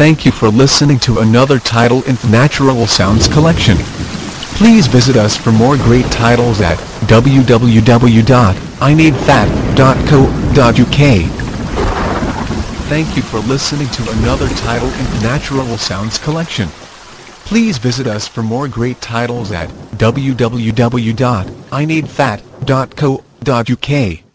Thank you for listening to another title in the Natural Sounds collection. Please visit us for more great titles at www.ineedthat.co.uk. Thank you for listening to another title in the Natural Sounds collection. Please visit us for more great titles at www.ineedthat.co.uk.